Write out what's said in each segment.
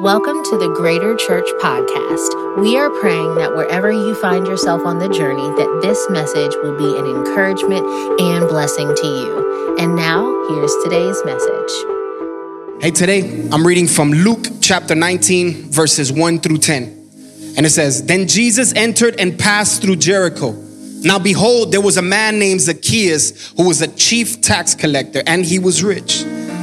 Welcome to the Greater Church Podcast. We are praying that wherever you find yourself on the journey, that this message will be an encouragement and blessing to you. And now, here's today's message. Hey, today I'm reading from Luke chapter 19, verses 1 through 10. And it says, Then Jesus entered and passed through Jericho. Now, behold, there was a man named Zacchaeus who was a chief tax collector, and he was rich.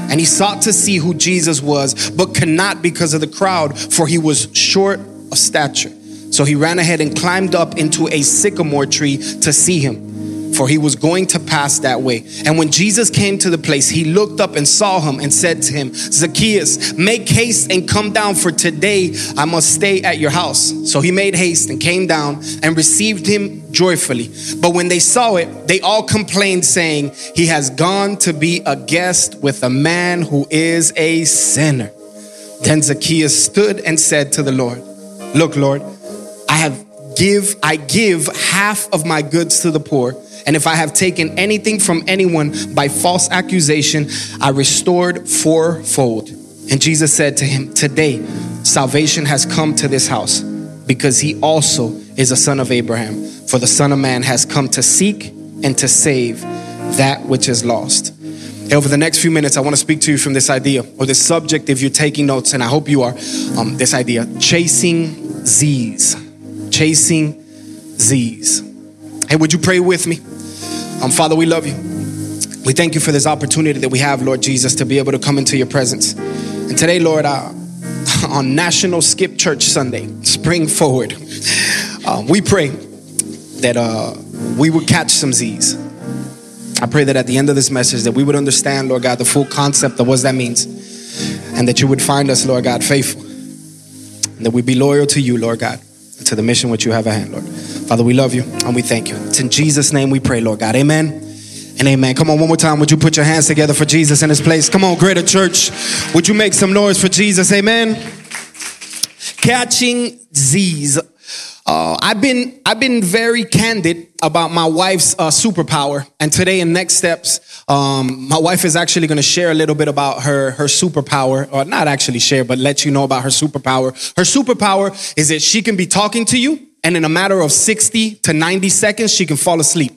And he sought to see who Jesus was, but could not because of the crowd, for he was short of stature. So he ran ahead and climbed up into a sycamore tree to see him, for he was going to pass that way. And when Jesus came to the place, he looked up and saw him and said to him, Zacchaeus, make haste and come down, for today I must stay at your house. So he made haste and came down and received him joyfully. But when they saw it, they all complained, saying, He has gone to be a guest with a man who is a sinner. Then Zacchaeus stood and said to the Lord, Look, Lord, give I give half of my goods to the poor, and if I have taken anything from anyone by false accusation, I restored fourfold. And Jesus said to him, Today salvation has come to this house, because he also is a son of Abraham. For the Son of Man has come to seek and to save that which is lost. Hey, over the next few minutes, I want to speak to you from this idea or this subject. If you're taking notes, and I hope you are, um, this idea chasing Z's. Chasing Z's. Hey, would you pray with me? Um, Father, we love you. We thank you for this opportunity that we have, Lord Jesus, to be able to come into your presence. And today, Lord, uh, on National Skip Church Sunday, spring forward, uh, we pray that uh, we would catch some Z's. I pray that at the end of this message that we would understand, Lord God, the full concept of what that means. And that you would find us, Lord God, faithful. And that we be loyal to you, Lord God, to the mission which you have at hand, Lord. Father, we love you and we thank you. It's in Jesus' name we pray, Lord God. Amen and amen. Come on, one more time. Would you put your hands together for Jesus in this place? Come on, greater church. Would you make some noise for Jesus? Amen. Catching Z's. Uh, I've been I've been very candid about my wife's uh, superpower, and today in next steps, um, my wife is actually going to share a little bit about her her superpower, or not actually share, but let you know about her superpower. Her superpower is that she can be talking to you, and in a matter of sixty to ninety seconds, she can fall asleep.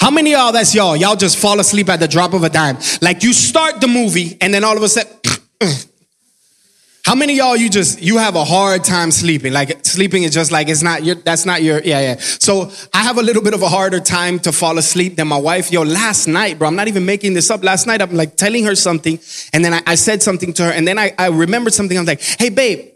How many of y'all that's y'all? Y'all just fall asleep at the drop of a dime. Like you start the movie, and then all of a sudden. How many y'all you just you have a hard time sleeping? Like sleeping is just like it's not your that's not your yeah yeah. So I have a little bit of a harder time to fall asleep than my wife. Yo, last night, bro, I'm not even making this up. Last night I'm like telling her something, and then I, I said something to her, and then I, I remembered something. I was like, hey babe,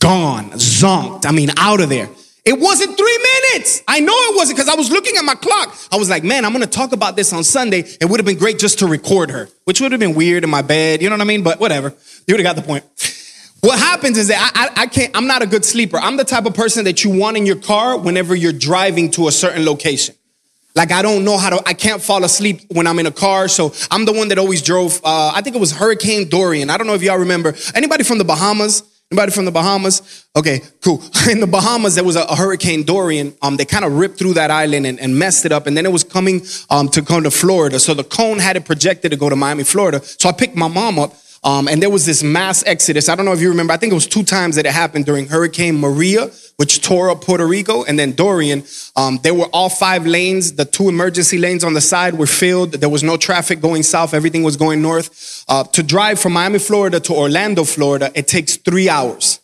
gone, zonked. I mean, out of there. It wasn't three minutes. I know it wasn't because I was looking at my clock. I was like, man, I'm going to talk about this on Sunday. It would have been great just to record her, which would have been weird in my bed. You know what I mean? But whatever. You would have got the point. What happens is that I, I, I, can't, I'm not a good sleeper. I'm the type of person that you want in your car whenever you're driving to a certain location. Like I don't know how to, I can't fall asleep when I'm in a car. So I'm the one that always drove, uh, I think it was Hurricane Dorian. I don't know if y'all remember. Anybody from the Bahamas? Anybody from the Bahamas? Okay, cool. In the Bahamas, there was a, a Hurricane Dorian. Um, they kind of ripped through that island and, and, messed it up. And then it was coming um, to come to Florida. So the cone had it projected to go to Miami, Florida. So I picked my mom up um, and there was this mass exodus. I don't know if you remember. I think it was two times that it happened during Hurricane Maria, which tore up Puerto Rico, and then Dorian. Um, there were all five lanes. The two emergency lanes on the side were filled. There was no traffic going south. Everything was going north. Uh, to drive from Miami, Florida to Orlando, Florida, it takes three hours.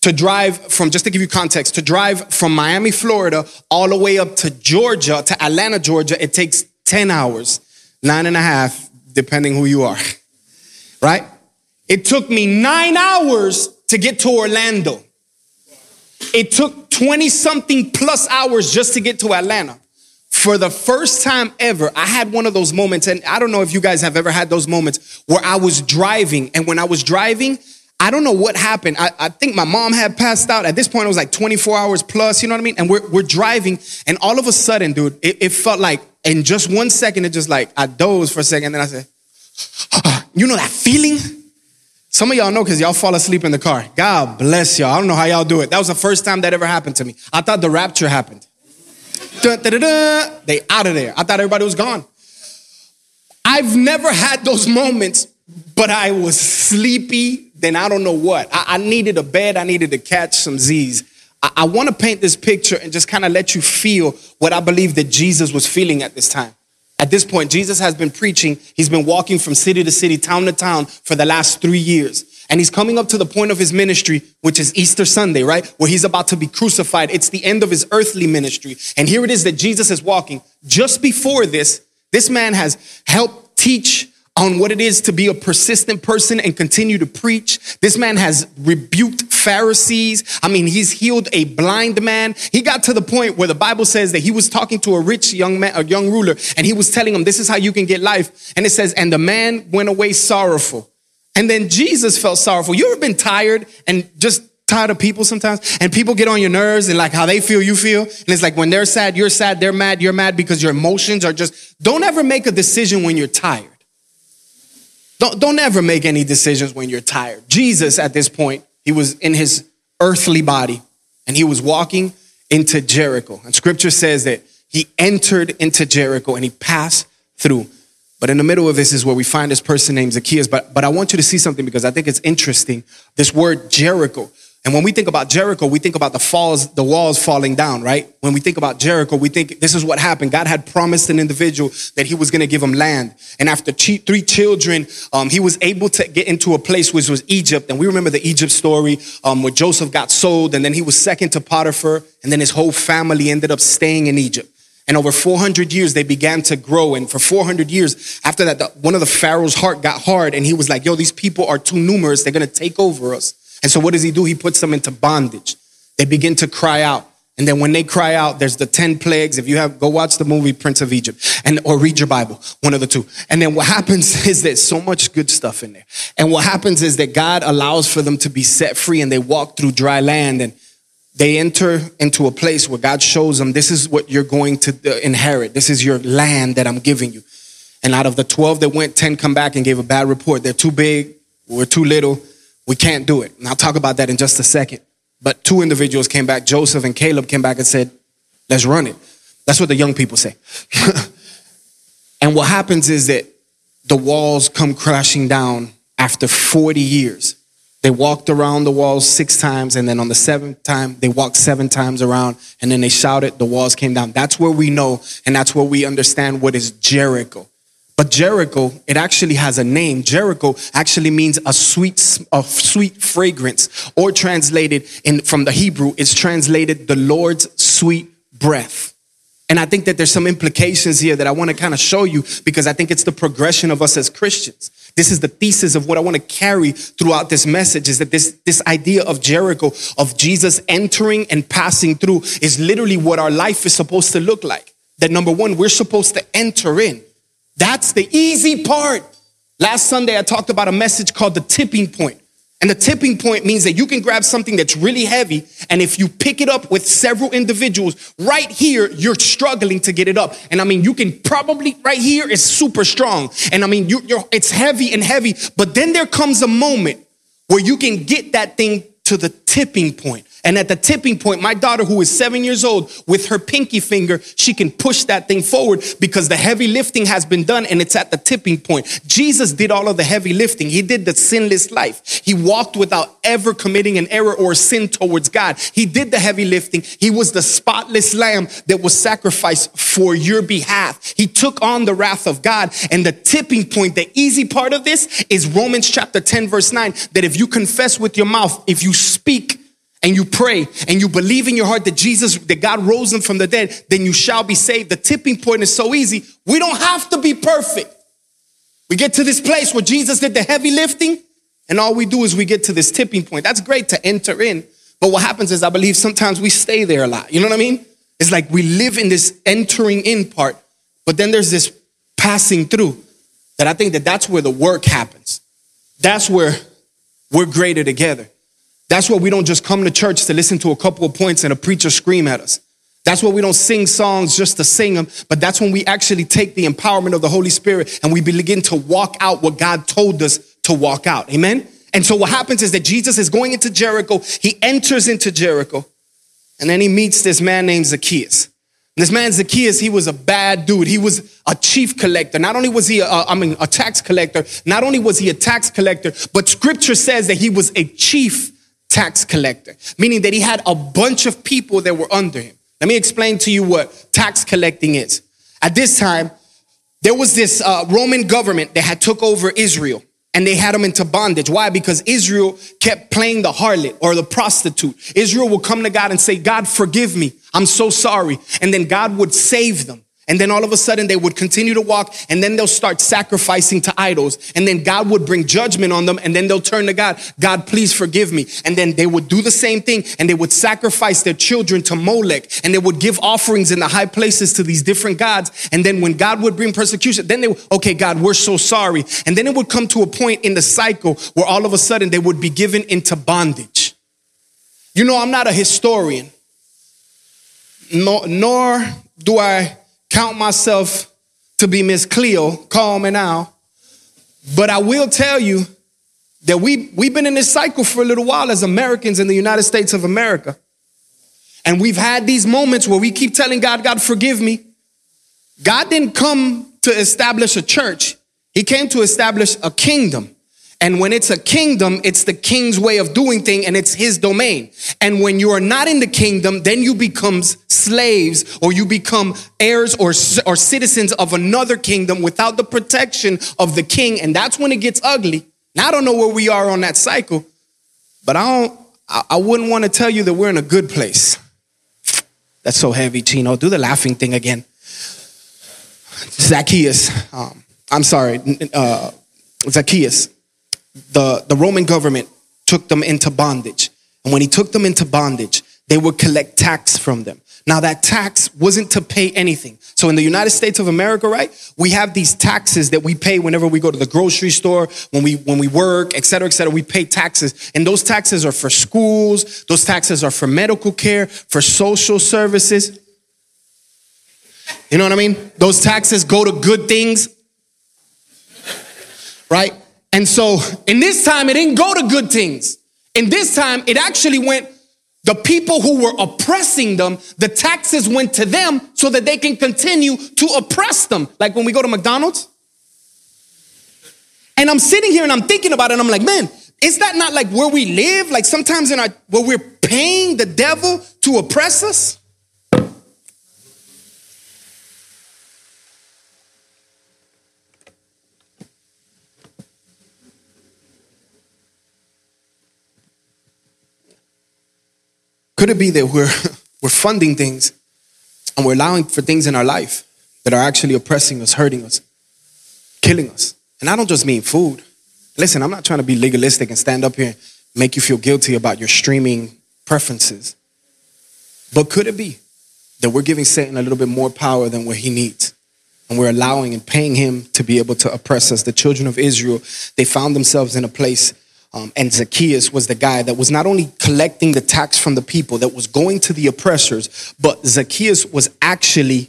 To drive from, just to give you context, to drive from Miami, Florida, all the way up to Georgia, to Atlanta, Georgia, it takes 10 hours, nine and a half, depending who you are. Right? It took me nine hours to get to Orlando. It took 20 something plus hours just to get to Atlanta. For the first time ever, I had one of those moments, and I don't know if you guys have ever had those moments where I was driving, and when I was driving, I don't know what happened. I, I, think my mom had passed out. At this point, it was like 24 hours plus, you know what I mean? And we're, we're driving, and all of a sudden, dude, it, it felt like in just one second, it just like I dozed for a second, and then I said, you know that feeling? Some of y'all know because y'all fall asleep in the car. God bless y'all. I don't know how y'all do it. That was the first time that ever happened to me. I thought the rapture happened. They out of there. I thought everybody was gone. I've never had those moments, but I was sleepy then I don't know what. I, I needed a bed, I needed to catch some Z's. I, I want to paint this picture and just kind of let you feel what I believe that Jesus was feeling at this time. At this point, Jesus has been preaching. He's been walking from city to city, town to town for the last three years. And he's coming up to the point of his ministry, which is Easter Sunday, right? Where he's about to be crucified. It's the end of his earthly ministry. And here it is that Jesus is walking. Just before this, this man has helped teach on what it is to be a persistent person and continue to preach. This man has rebuked Pharisees. I mean, he's healed a blind man. He got to the point where the Bible says that he was talking to a rich young man, a young ruler, and he was telling him, this is how you can get life. And it says, and the man went away sorrowful. And then Jesus felt sorrowful. You ever been tired and just tired of people sometimes? And people get on your nerves and like how they feel, you feel. And it's like when they're sad, you're sad, they're mad, you're mad because your emotions are just, don't ever make a decision when you're tired. Don't, don't ever make any decisions when you're tired. Jesus, at this point, he was in his earthly body and he was walking into Jericho. And scripture says that he entered into Jericho and he passed through. But in the middle of this is where we find this person named Zacchaeus. But, but I want you to see something because I think it's interesting. This word Jericho. And when we think about Jericho, we think about the falls, the walls falling down, right? When we think about Jericho, we think this is what happened. God had promised an individual that he was going to give him land. And after three children, um, he was able to get into a place which was Egypt. And we remember the Egypt story um, where Joseph got sold and then he was second to Potiphar. And then his whole family ended up staying in Egypt. And over 400 years, they began to grow. And for 400 years, after that, the, one of the Pharaoh's heart got hard and he was like, yo, these people are too numerous. They're going to take over us. And so what does he do? He puts them into bondage. They begin to cry out. And then when they cry out, there's the 10 plagues. If you have, go watch the movie Prince of Egypt and, or read your Bible, one of the two. And then what happens is there's so much good stuff in there. And what happens is that God allows for them to be set free and they walk through dry land and they enter into a place where God shows them, this is what you're going to uh, inherit. This is your land that I'm giving you. And out of the 12 that went, 10 come back and gave a bad report. They're too big. We're too little. We can't do it. And I'll talk about that in just a second. But two individuals came back, Joseph and Caleb came back and said, let's run it. That's what the young people say. and what happens is that the walls come crashing down after 40 years. They walked around the walls six times, and then on the seventh time, they walked seven times around, and then they shouted, the walls came down. That's where we know, and that's where we understand what is Jericho. But Jericho, it actually has a name. Jericho actually means a sweet, a sweet fragrance, or translated in from the Hebrew, it's translated the Lord's sweet breath. And I think that there's some implications here that I want to kind of show you because I think it's the progression of us as Christians. This is the thesis of what I want to carry throughout this message is that this, this idea of Jericho, of Jesus entering and passing through is literally what our life is supposed to look like. That number one, we're supposed to enter in. That's the easy part. Last Sunday, I talked about a message called the tipping point. And the tipping point means that you can grab something that's really heavy, and if you pick it up with several individuals, right here, you're struggling to get it up. And I mean, you can probably, right here is super strong. And I mean, you, are it's heavy and heavy, but then there comes a moment where you can get that thing to the tipping point. And at the tipping point, my daughter, who is seven years old, with her pinky finger, she can push that thing forward because the heavy lifting has been done and it's at the tipping point. Jesus did all of the heavy lifting. He did the sinless life. He walked without ever committing an error or sin towards God. He did the heavy lifting. He was the spotless lamb that was sacrificed for your behalf. He took on the wrath of God. And the tipping point, the easy part of this is Romans chapter 10, verse 9, that if you confess with your mouth, if you speak, and you pray and you believe in your heart that Jesus, that God rose him from the dead, then you shall be saved. The tipping point is so easy. We don't have to be perfect. We get to this place where Jesus did the heavy lifting, and all we do is we get to this tipping point. That's great to enter in. But what happens is, I believe sometimes we stay there a lot. You know what I mean? It's like we live in this entering in part, but then there's this passing through that I think that that's where the work happens. That's where we're greater together. That's why we don't just come to church to listen to a couple of points and a preacher scream at us. That's why we don't sing songs just to sing them, but that's when we actually take the empowerment of the Holy Spirit and we begin to walk out what God told us to walk out. Amen? And so what happens is that Jesus is going into Jericho. He enters into Jericho and then he meets this man named Zacchaeus. This man Zacchaeus, he was a bad dude. He was a chief collector. Not only was he, a, I mean, a tax collector. Not only was he a tax collector, but Scripture says that he was a chief tax collector, meaning that he had a bunch of people that were under him. Let me explain to you what tax collecting is. At this time, there was this uh, Roman government that had took over Israel and they had them into bondage. Why? Because Israel kept playing the harlot or the prostitute. Israel would come to God and say, God, forgive me. I'm so sorry. And then God would save them. And then all of a sudden they would continue to walk and then they'll start sacrificing to idols. And then God would bring judgment on them and then they'll turn to God. God, please forgive me. And then they would do the same thing and they would sacrifice their children to Molech and they would give offerings in the high places to these different gods. And then when God would bring persecution, then they would, okay, God, we're so sorry. And then it would come to a point in the cycle where all of a sudden they would be given into bondage. You know, I'm not a historian, nor, nor do I count myself to be Miss Cleo, call me now. But I will tell you that we, we've been in this cycle for a little while as Americans in the United States of America. And we've had these moments where we keep telling God, God, forgive me. God didn't come to establish a church. He came to establish a kingdom. And when it's a kingdom, it's the king's way of doing thing and it's his domain. And when you are not in the kingdom, then you become slaves or you become heirs or, or citizens of another kingdom without the protection of the king. And that's when it gets ugly. Now I don't know where we are on that cycle, but I don't, I, I wouldn't want to tell you that we're in a good place. That's so heavy, Cheno. Do the laughing thing again. Zacchaeus, um, I'm sorry, uh, Zacchaeus the, the Roman government took them into bondage. And when he took them into bondage, they would collect tax from them. Now that tax wasn't to pay anything. So in the United States of America, right, we have these taxes that we pay whenever we go to the grocery store, when we when we work, et cetera, et cetera. We pay taxes, and those taxes are for schools. Those taxes are for medical care, for social services. You know what I mean? Those taxes go to good things, right? And so in this time, it didn't go to good things. In this time, it actually went, the people who were oppressing them, the taxes went to them so that they can continue to oppress them. Like when we go to McDonald's. And I'm sitting here and I'm thinking about it and I'm like, man, is that not like where we live? Like sometimes in our, where we're paying the devil to oppress us? Could it be that we're, we're funding things and we're allowing for things in our life that are actually oppressing us, hurting us, killing us? And I don't just mean food. Listen, I'm not trying to be legalistic and stand up here and make you feel guilty about your streaming preferences. But could it be that we're giving Satan a little bit more power than what he needs? And we're allowing and paying him to be able to oppress us. The children of Israel, they found themselves in a place um, and Zacchaeus was the guy that was not only collecting the tax from the people, that was going to the oppressors, but Zacchaeus was actually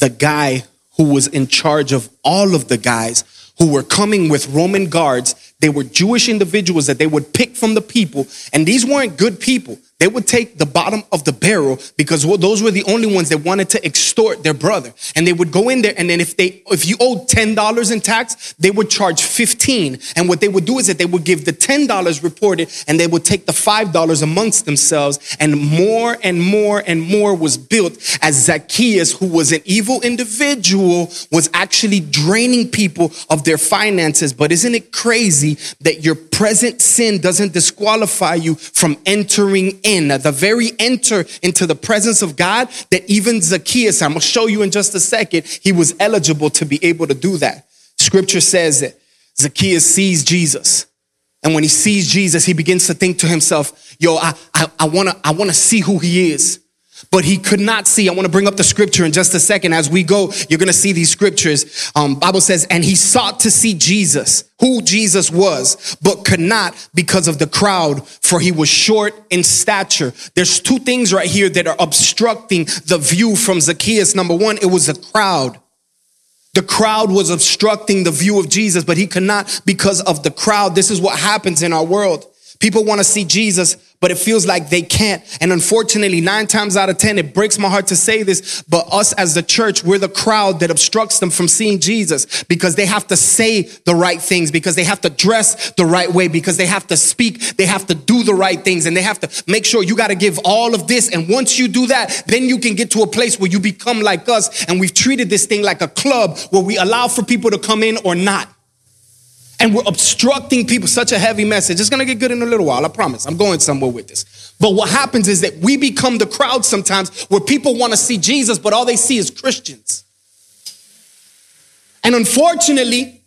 the guy who was in charge of all of the guys who were coming with Roman guards. They were Jewish individuals that they would pick from the people, and these weren't good people. They would take the bottom of the barrel because those were the only ones that wanted to extort their brother. And they would go in there and then if they if you owed $10 in tax, they would charge 15. And what they would do is that they would give the $10 reported and they would take the $5 amongst themselves and more and more and more was built as Zacchaeus who was an evil individual was actually draining people of their finances. But isn't it crazy that your present sin doesn't disqualify you from entering in, the very enter into the presence of God, that even Zacchaeus, I'm gonna show you in just a second, he was eligible to be able to do that. Scripture says that Zacchaeus sees Jesus. And when he sees Jesus, he begins to think to himself, yo, I, I, I wanna, I wanna see who he is but he could not see. I want to bring up the scripture in just a second. As we go, you're going to see these scriptures. Um, Bible says, and he sought to see Jesus, who Jesus was, but could not because of the crowd, for he was short in stature. There's two things right here that are obstructing the view from Zacchaeus. Number one, it was a crowd. The crowd was obstructing the view of Jesus, but he could not because of the crowd. This is what happens in our world. People want to see Jesus, but it feels like they can't. And unfortunately, nine times out of 10, it breaks my heart to say this, but us as the church, we're the crowd that obstructs them from seeing Jesus because they have to say the right things, because they have to dress the right way, because they have to speak, they have to do the right things, and they have to make sure you got to give all of this. And once you do that, then you can get to a place where you become like us. And we've treated this thing like a club where we allow for people to come in or not and we're obstructing people. Such a heavy message. It's gonna get good in a little while, I promise. I'm going somewhere with this. But what happens is that we become the crowd sometimes where people wanna see Jesus, but all they see is Christians. And unfortunately,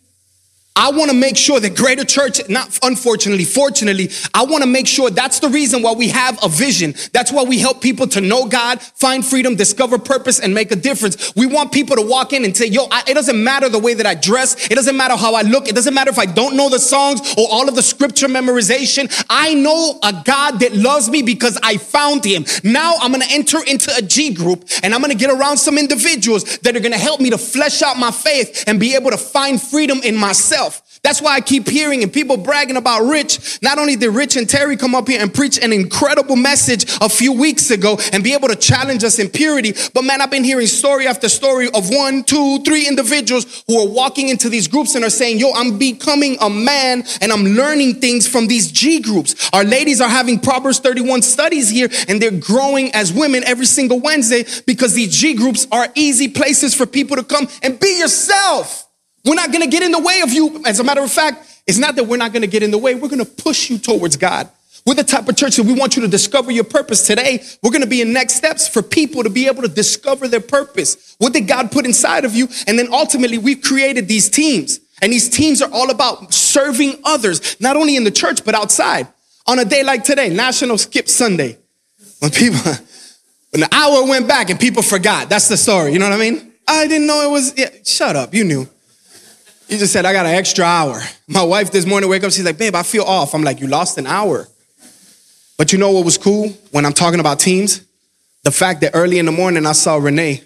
I want to make sure that Greater Church, not unfortunately, fortunately, I want to make sure that's the reason why we have a vision. That's why we help people to know God, find freedom, discover purpose, and make a difference. We want people to walk in and say, yo, I, it doesn't matter the way that I dress. It doesn't matter how I look. It doesn't matter if I don't know the songs or all of the scripture memorization. I know a God that loves me because I found him. Now I'm going to enter into a G group and I'm going to get around some individuals that are going to help me to flesh out my faith and be able to find freedom in myself myself. That's why I keep hearing and people bragging about Rich. Not only did Rich and Terry come up here and preach an incredible message a few weeks ago and be able to challenge us in purity, but man, I've been hearing story after story of one, two, three individuals who are walking into these groups and are saying, Yo, I'm becoming a man and I'm learning things from these G groups. Our ladies are having Proverbs 31 studies here and they're growing as women every single Wednesday because these G groups are easy places for people to come and be yourself. We're not going to get in the way of you. As a matter of fact, it's not that we're not going to get in the way. We're going to push you towards God. We're the type of church that we want you to discover your purpose. Today, we're going to be in next steps for people to be able to discover their purpose. What did God put inside of you? And then ultimately, we've created these teams. And these teams are all about serving others, not only in the church, but outside. On a day like today, National Skip Sunday, when people, when the hour went back and people forgot. That's the story. You know what I mean? I didn't know it was, yeah, shut up. You knew. He just said, I got an extra hour. My wife this morning wake up, she's like, babe, I feel off. I'm like, you lost an hour. But you know what was cool when I'm talking about teams? The fact that early in the morning I saw Renee,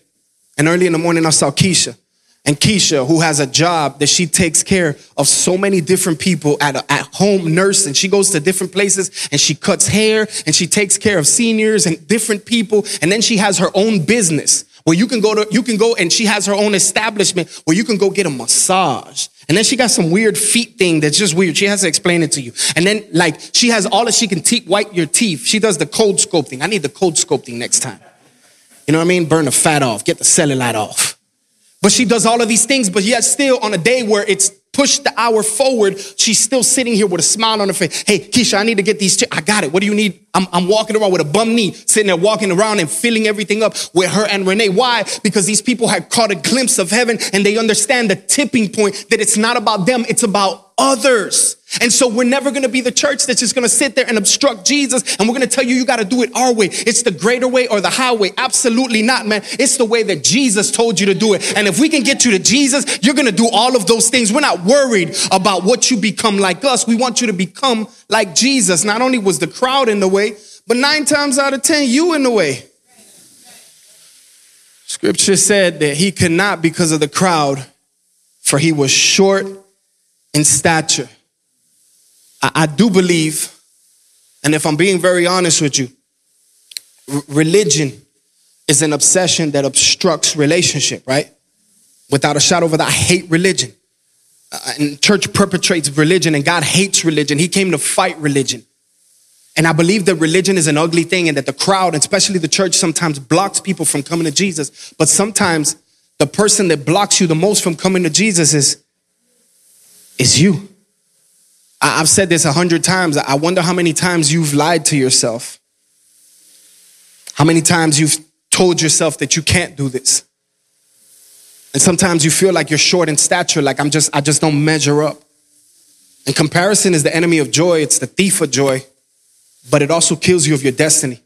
and early in the morning I saw Keisha. And Keisha, who has a job that she takes care of so many different people at a, at home nurse, and she goes to different places and she cuts hair and she takes care of seniors and different people. And then she has her own business where you can go to, you can go and she has her own establishment where you can go get a massage. And then she got some weird feet thing that's just weird. She has to explain it to you. And then like she has all that she can te- wipe your teeth. She does the cold sculpting. I need the cold sculpting next time. You know what I mean? Burn the fat off, get the cellulite off. But she does all of these things, but yet still on a day where it's pushed the hour forward. She's still sitting here with a smile on her face. Hey, Keisha, I need to get these. Ch- I got it. What do you need? I'm, I'm walking around with a bum knee, sitting there walking around and filling everything up with her and Renee. Why? Because these people had caught a glimpse of heaven and they understand the tipping point that it's not about them, it's about others. And so we're never going to be the church that's just going to sit there and obstruct Jesus. And we're going to tell you, you got to do it our way. It's the greater way or the highway. Absolutely not, man. It's the way that Jesus told you to do it. And if we can get you to Jesus, you're going to do all of those things. We're not worried about what you become like us. We want you to become like Jesus. Not only was the crowd in the way, but nine times out of 10, you in the way. Scripture said that he could not because of the crowd, for he was short in stature. I, I do believe, and if I'm being very honest with you, r- religion is an obsession that obstructs relationship, right? Without a shadow of a doubt, I hate religion. Uh, and church perpetrates religion, and God hates religion. He came to fight religion. And I believe that religion is an ugly thing, and that the crowd, especially the church, sometimes blocks people from coming to Jesus. But sometimes the person that blocks you the most from coming to Jesus is, is you. I've said this a hundred times. I wonder how many times you've lied to yourself. How many times you've told yourself that you can't do this. And sometimes you feel like you're short in stature, like I'm just, I just don't measure up. And comparison is the enemy of joy, it's the thief of joy, but it also kills you of your destiny.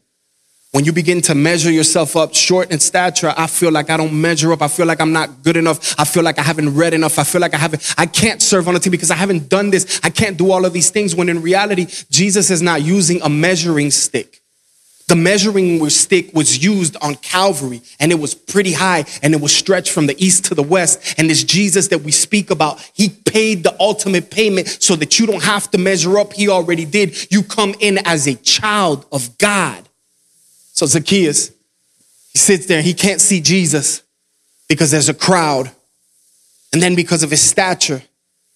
When you begin to measure yourself up short in stature, I feel like I don't measure up. I feel like I'm not good enough. I feel like I haven't read enough. I feel like I haven't, I can't serve on a team because I haven't done this. I can't do all of these things when in reality, Jesus is not using a measuring stick. The measuring stick was used on Calvary and it was pretty high and it was stretched from the east to the west. And this Jesus that we speak about, he paid the ultimate payment so that you don't have to measure up. He already did. You come in as a child of God. So Zacchaeus, he sits there, and he can't see Jesus because there's a crowd. And then because of his stature.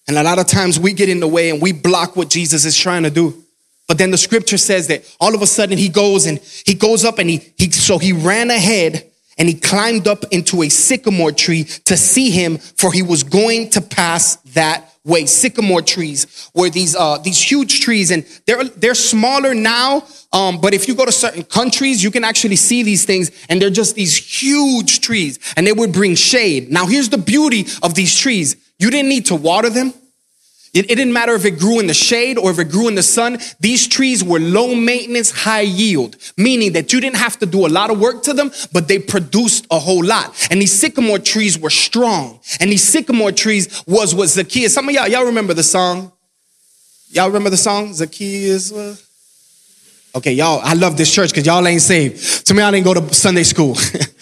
And a lot of times we get in the way and we block what Jesus is trying to do. But then the scripture says that all of a sudden he goes and he goes up and he, he so he ran ahead and he climbed up into a sycamore tree to see him for he was going to pass that way. Sycamore trees were these uh, these huge trees and they're they're smaller now. Um, but if you go to certain countries, you can actually see these things and they're just these huge trees and they would bring shade. Now here's the beauty of these trees. You didn't need to water them. It, it, didn't matter if it grew in the shade or if it grew in the sun. These trees were low maintenance, high yield, meaning that you didn't have to do a lot of work to them, but they produced a whole lot. And these sycamore trees were strong. And these sycamore trees was what Zacchaeus. Some of y'all, y'all remember the song? Y'all remember the song? Zacchaeus. Okay, y'all, I love this church because y'all ain't saved. Some of y'all didn't go to Sunday school.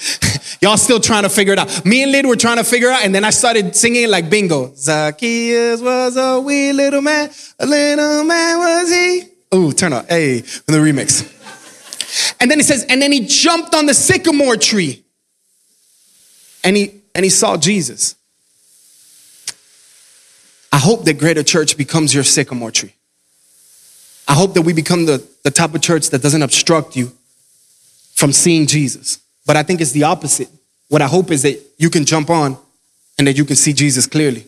y'all still trying to figure it out. Me and Lyd were trying to figure it out, and then I started singing like bingo. Zacchaeus was a wee little man, a little man was he. Ooh, turn up. Hey, the remix. And then he says, and then he jumped on the sycamore tree. And he and he saw Jesus. I hope that Greater Church becomes your sycamore tree. I hope that we become the, the type of church that doesn't obstruct you from seeing Jesus. But I think it's the opposite. What I hope is that you can jump on and that you can see Jesus clearly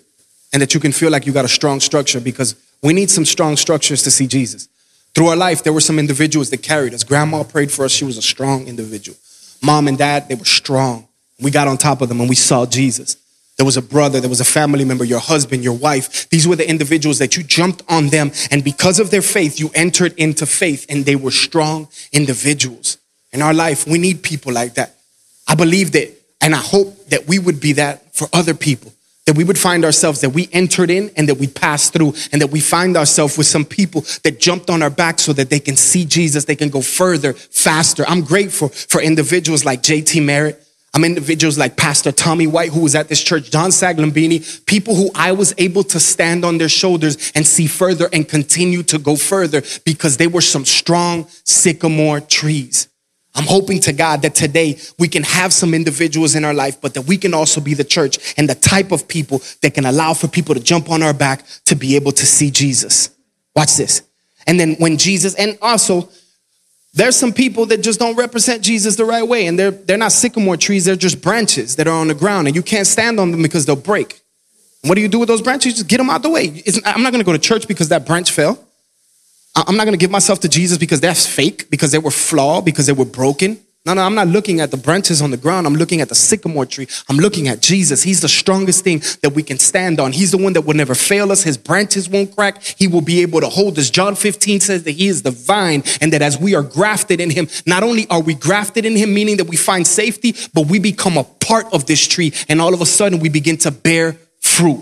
and that you can feel like you got a strong structure because we need some strong structures to see Jesus. Through our life, there were some individuals that carried us. Grandma prayed for us. She was a strong individual. Mom and dad, they were strong. We got on top of them and we saw Jesus. There was a brother, there was a family member, your husband, your wife. These were the individuals that you jumped on them. And because of their faith, you entered into faith and they were strong individuals. In our life, we need people like that. I believe that, and I hope that we would be that for other people. That we would find ourselves that we entered in and that we passed through, and that we find ourselves with some people that jumped on our back so that they can see Jesus, they can go further, faster. I'm grateful for individuals like JT Merritt, I'm individuals like Pastor Tommy White, who was at this church, John Saglambini, people who I was able to stand on their shoulders and see further and continue to go further because they were some strong sycamore trees. I'm hoping to God that today we can have some individuals in our life, but that we can also be the church and the type of people that can allow for people to jump on our back to be able to see Jesus. Watch this. And then when Jesus, and also there's some people that just don't represent Jesus the right way, and they're, they're not sycamore trees, they're just branches that are on the ground, and you can't stand on them because they'll break. What do you do with those branches? You just get them out the way. It's, I'm not gonna go to church because that branch fell. I'm not gonna give myself to Jesus because that's fake, because they were flawed, because they were broken. No, no, I'm not looking at the branches on the ground. I'm looking at the sycamore tree. I'm looking at Jesus. He's the strongest thing that we can stand on. He's the one that will never fail us. His branches won't crack. He will be able to hold us. John 15 says that he is the vine and that as we are grafted in him, not only are we grafted in him, meaning that we find safety, but we become a part of this tree. And all of a sudden we begin to bear fruit.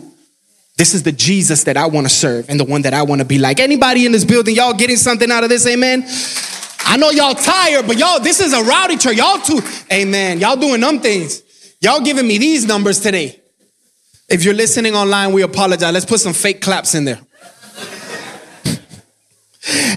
This is the Jesus that I want to serve and the one that I want to be like. Anybody in this building, y'all getting something out of this? Amen. I know y'all tired, but y'all, this is a rowdy church. Y'all too, amen. Y'all doing them things. Y'all giving me these numbers today. If you're listening online, we apologize. Let's put some fake claps in there.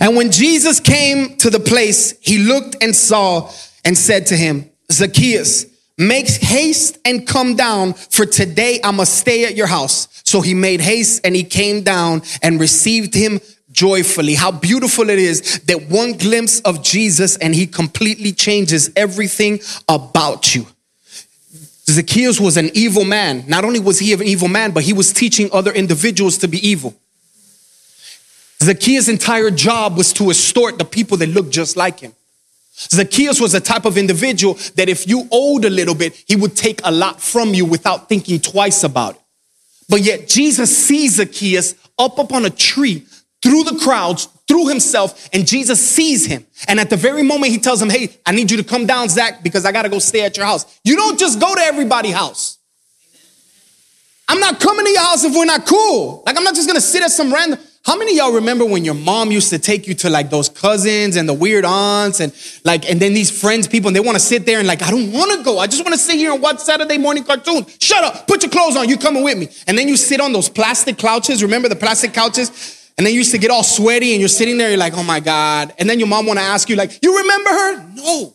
and when Jesus came to the place, he looked and saw and said to him, Zacchaeus, make haste and come down, for today I must stay at your house. So he made haste and he came down and received him joyfully. How beautiful it is that one glimpse of Jesus and he completely changes everything about you. Zacchaeus was an evil man. Not only was he an evil man, but he was teaching other individuals to be evil. Zacchaeus' entire job was to extort the people that looked just like him. Zacchaeus was a type of individual that if you owed a little bit, he would take a lot from you without thinking twice about it. But yet Jesus sees Zacchaeus up upon a tree through the crowds, through himself, and Jesus sees him. And at the very moment, he tells him, Hey, I need you to come down, Zach, because I got to go stay at your house. You don't just go to everybody's house. I'm not coming to your house if we're not cool. Like, I'm not just to sit at some random. How many of y'all remember when your mom used to take you to like those cousins and the weird aunts and like, and then these friends, people, and they want to sit there and like, I don't want to go. I just want to sit here and watch Saturday morning cartoons. Shut up. Put your clothes on. You coming with me. And then you sit on those plastic couches. Remember the plastic couches? And then you used to get all sweaty and you're sitting there. You're like, oh my God. And then your mom want to ask you like, you remember her? No.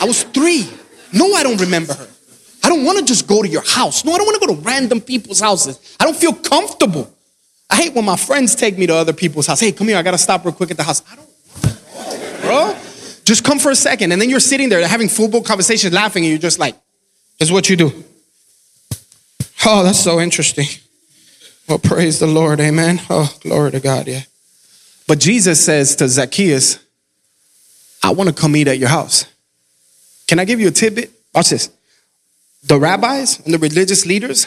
I was three. No, I don't remember her. I don't want to just go to your house. No, I don't want to go to random people's houses. I don't feel comfortable. I hate when my friends take me to other people's house. Hey, come here, I gotta stop real quick at the house. I don't, bro. Just come for a second, and then you're sitting there having football conversations, laughing, and you're just like, "Is what you do." Oh, that's so interesting. Well, praise the Lord, Amen. Oh, glory to God, yeah. But Jesus says to Zacchaeus, "I want to come eat at your house." Can I give you a tidbit? Watch this. The rabbis and the religious leaders,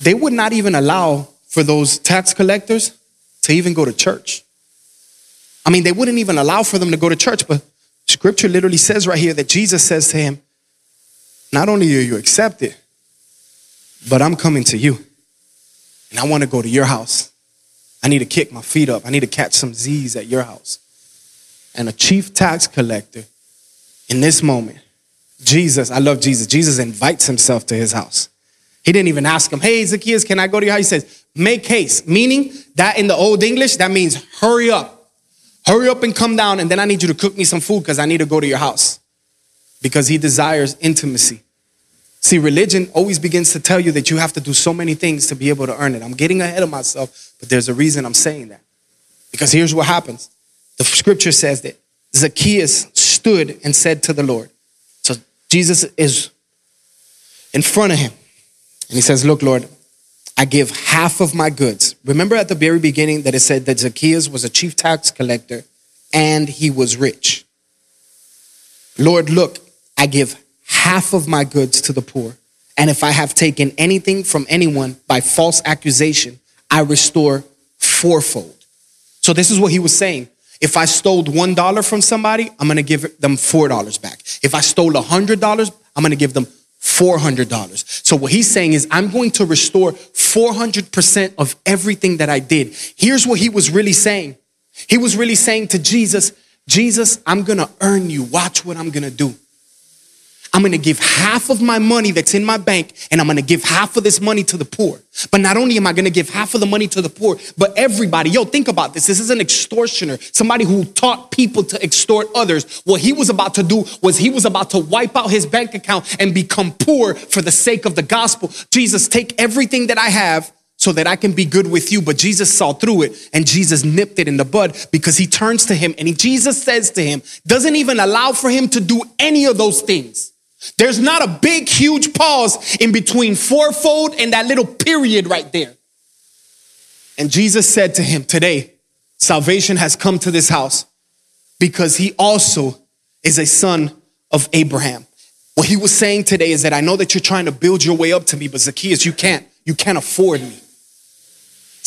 they would not even allow for those tax collectors to even go to church. I mean, they wouldn't even allow for them to go to church, but scripture literally says right here that Jesus says to him, Not only are you accepted, but I'm coming to you. And I want to go to your house. I need to kick my feet up. I need to catch some Z's at your house. And a chief tax collector, in this moment, Jesus, I love Jesus. Jesus invites himself to his house. He didn't even ask him, Hey, Zacchaeus, can I go to your house? He says, Make haste, meaning that in the old English, that means hurry up. Hurry up and come down, and then I need you to cook me some food because I need to go to your house. Because he desires intimacy. See, religion always begins to tell you that you have to do so many things to be able to earn it. I'm getting ahead of myself, but there's a reason I'm saying that. Because here's what happens the scripture says that Zacchaeus stood and said to the Lord. So Jesus is in front of him. And he says, Look, Lord, I give half of my goods. Remember at the very beginning that it said that Zacchaeus was a chief tax collector and he was rich. Lord, look, I give half of my goods to the poor. And if I have taken anything from anyone by false accusation, I restore fourfold. So this is what he was saying. If I stole $1 from somebody, I'm going to give them $4 back. If I stole $100, I'm going to give them $400. So what he's saying is, I'm going to restore 400% of everything that I did. Here's what he was really saying. He was really saying to Jesus, Jesus, I'm going to earn you. Watch what I'm going to do. I'm gonna give half of my money that's in my bank and I'm gonna give half of this money to the poor. But not only am I gonna give half of the money to the poor, but everybody, yo, think about this. This is an extortioner, somebody who taught people to extort others. What he was about to do was he was about to wipe out his bank account and become poor for the sake of the gospel. Jesus, take everything that I have so that I can be good with you. But Jesus saw through it and Jesus nipped it in the bud because he turns to him and he, Jesus says to him, doesn't even allow for him to do any of those things. There's not a big, huge pause in between fourfold and that little period right there. And Jesus said to him, Today, salvation has come to this house because he also is a son of Abraham. What he was saying today is that I know that you're trying to build your way up to me, but Zacchaeus, you can't. You can't afford me.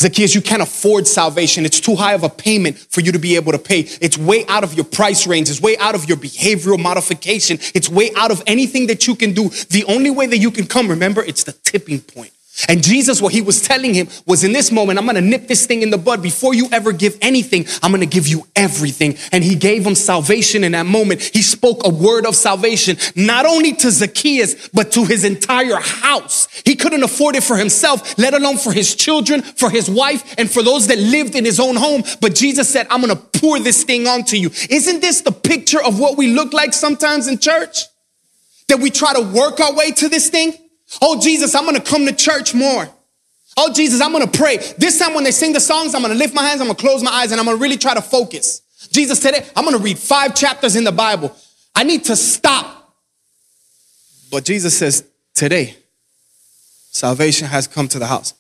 Zacchaeus, you can't afford salvation. It's too high of a payment for you to be able to pay. It's way out of your price range. It's way out of your behavioral modification. It's way out of anything that you can do. The only way that you can come, remember, it's the tipping point. And Jesus, what he was telling him was in this moment, I'm gonna nip this thing in the bud. Before you ever give anything, I'm gonna give you everything. And he gave him salvation in that moment. He spoke a word of salvation, not only to Zacchaeus, but to his entire house. He couldn't afford it for himself, let alone for his children, for his wife, and for those that lived in his own home. But Jesus said, I'm gonna pour this thing onto you. Isn't this the picture of what we look like sometimes in church? That we try to work our way to this thing? Oh, Jesus, I'm going to come to church more. Oh, Jesus, I'm going to pray. This time when they sing the songs, I'm going to lift my hands, I'm going to close my eyes, and I'm going to really try to focus. Jesus today, I'm going to read five chapters in the Bible. I need to stop. But Jesus says, today, salvation has come to the house.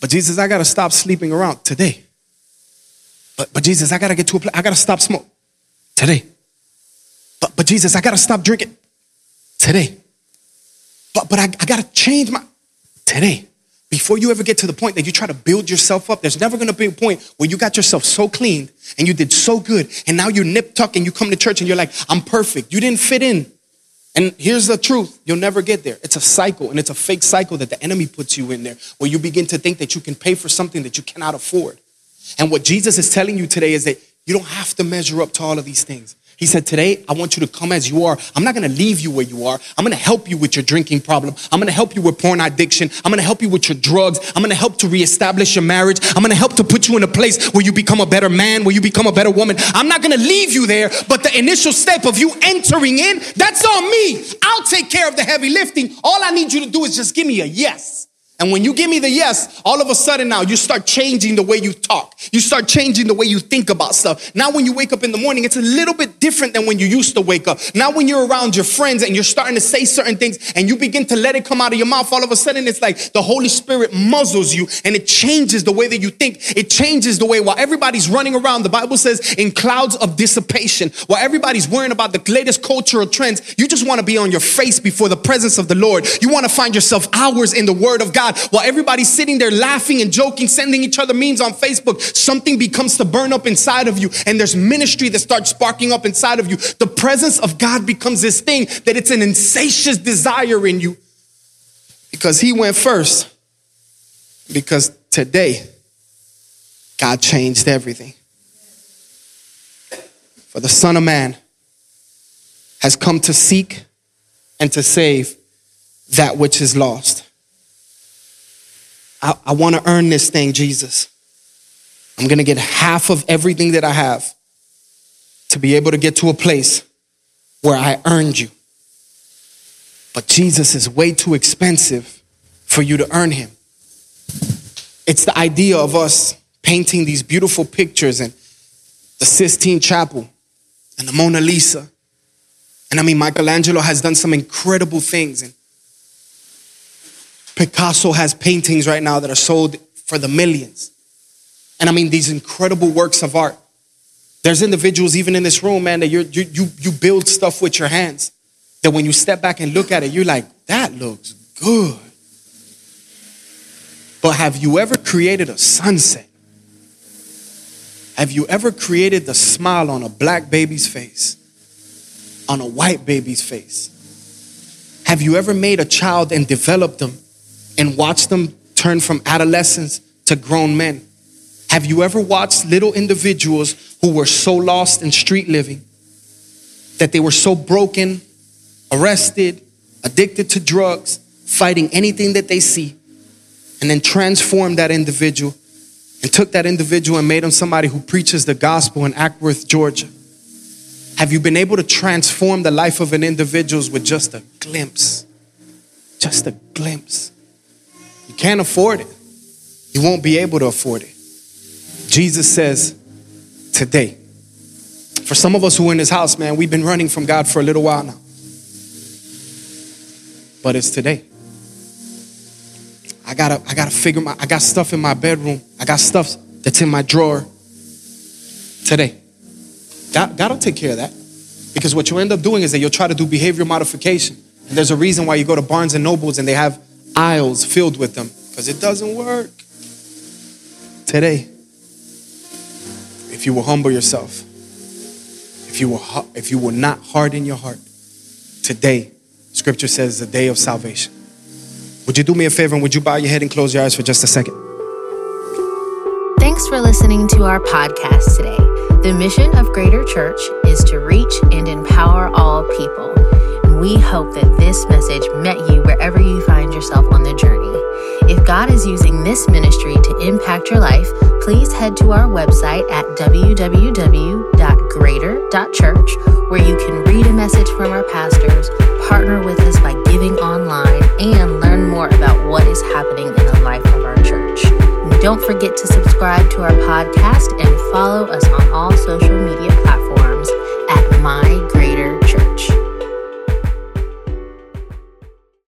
But Jesus, I got to stop sleeping around today. But, but Jesus, I got to get to a place, I got to stop smoking today. But, but Jesus, I got to stop drinking today. But, but I, I got to change my, today. Before you ever get to the point that you try to build yourself up, there's never gonna be a point where you got yourself so clean and you did so good, and now you're nip tuck and you come to church and you're like, I'm perfect. You didn't fit in. And here's the truth you'll never get there. It's a cycle, and it's a fake cycle that the enemy puts you in there, where you begin to think that you can pay for something that you cannot afford. And what Jesus is telling you today is that you don't have to measure up to all of these things. He said, Today, I want you to come as you are. I'm not gonna leave you where you are. I'm gonna help you with your drinking problem. I'm gonna help you with porn addiction. I'm gonna help you with your drugs. I'm gonna help to reestablish your marriage. I'm gonna help to put you in a place where you become a better man, where you become a better woman. I'm not gonna leave you there, but the initial step of you entering in, that's on me. I'll take care of the heavy lifting. All I need you to do is just give me a yes. And when you give me the yes, all of a sudden now you start changing the way you talk. You start changing the way you think about stuff. Now, when you wake up in the morning, it's a little bit different than when you used to wake up. Now, when you're around your friends and you're starting to say certain things and you begin to let it come out of your mouth, all of a sudden it's like the Holy Spirit muzzles you and it changes the way that you think. It changes the way while everybody's running around, the Bible says, in clouds of dissipation, while everybody's worrying about the latest cultural trends, you just want to be on your face before the presence of the Lord. You want to find yourself hours in the Word of God while everybody's sitting there laughing and joking, sending each other memes on Facebook, something becomes to burn up inside of you, and there's ministry that starts sparking up inside of you. The presence of God becomes this thing that it's an insatiable desire in you because He went first. Because today, God changed everything. For the Son of Man has come to seek and to save that which is lost. I, I want to earn this thing, Jesus. I'm going to get half of everything that I have to be able to get to a place where I earned you. But Jesus is way too expensive for you to earn him. It's the idea of us painting these beautiful pictures and the Sistine Chapel and the Mona Lisa. And I mean, Michelangelo has done some incredible things. And Picasso has paintings right now that are sold for the millions. And I mean, these incredible works of art. There's individuals even in this room, man, that you you, you build stuff with your hands. That when you step back and look at it, you're like, that looks good. But have you ever created a sunset? Have you ever created the smile on a black baby's face? On a white baby's face? Have you ever made a child and developed them and watch them turn from adolescents to grown men? Have you ever watched little individuals who were so lost in street living that they were so broken, arrested, addicted to drugs, fighting anything that they see, and then transformed that individual and took that individual and made him somebody who preaches the gospel in Acworth, Georgia? Have you been able to transform the life of an individual with just a glimpse? Just a glimpse. You can't afford it. You won't be able to afford it. Jesus says, today. For some of us who are in this house, man, we've been running from God for a little while now. But it's today. I gotta, I gotta figure my, I got stuff in my bedroom. I got stuff that's in my drawer today. God, God will take care of that. Because what you end up doing is that you'll try to do behavior modification. And there's a reason why you go to Barnes and Nobles and they have aisles filled with them. Because it doesn't work. Today, if you will humble yourself, if you will, if you will not harden your heart, today, Scripture says, the day of salvation. Would you do me a favor and would you bow your head and close your eyes for just a second? Thanks for listening to our podcast today. The mission of Greater Church is to reach and empower all people. We hope that this message met you wherever you find yourself on the journey. If God is using this ministry to impact your life, please head to our website at www.greater.church where you can read a message from our pastors, partner with us by giving online, and learn more about what is happening in the life of our church. Don't forget to subscribe to our podcast and follow us on all social media platforms at My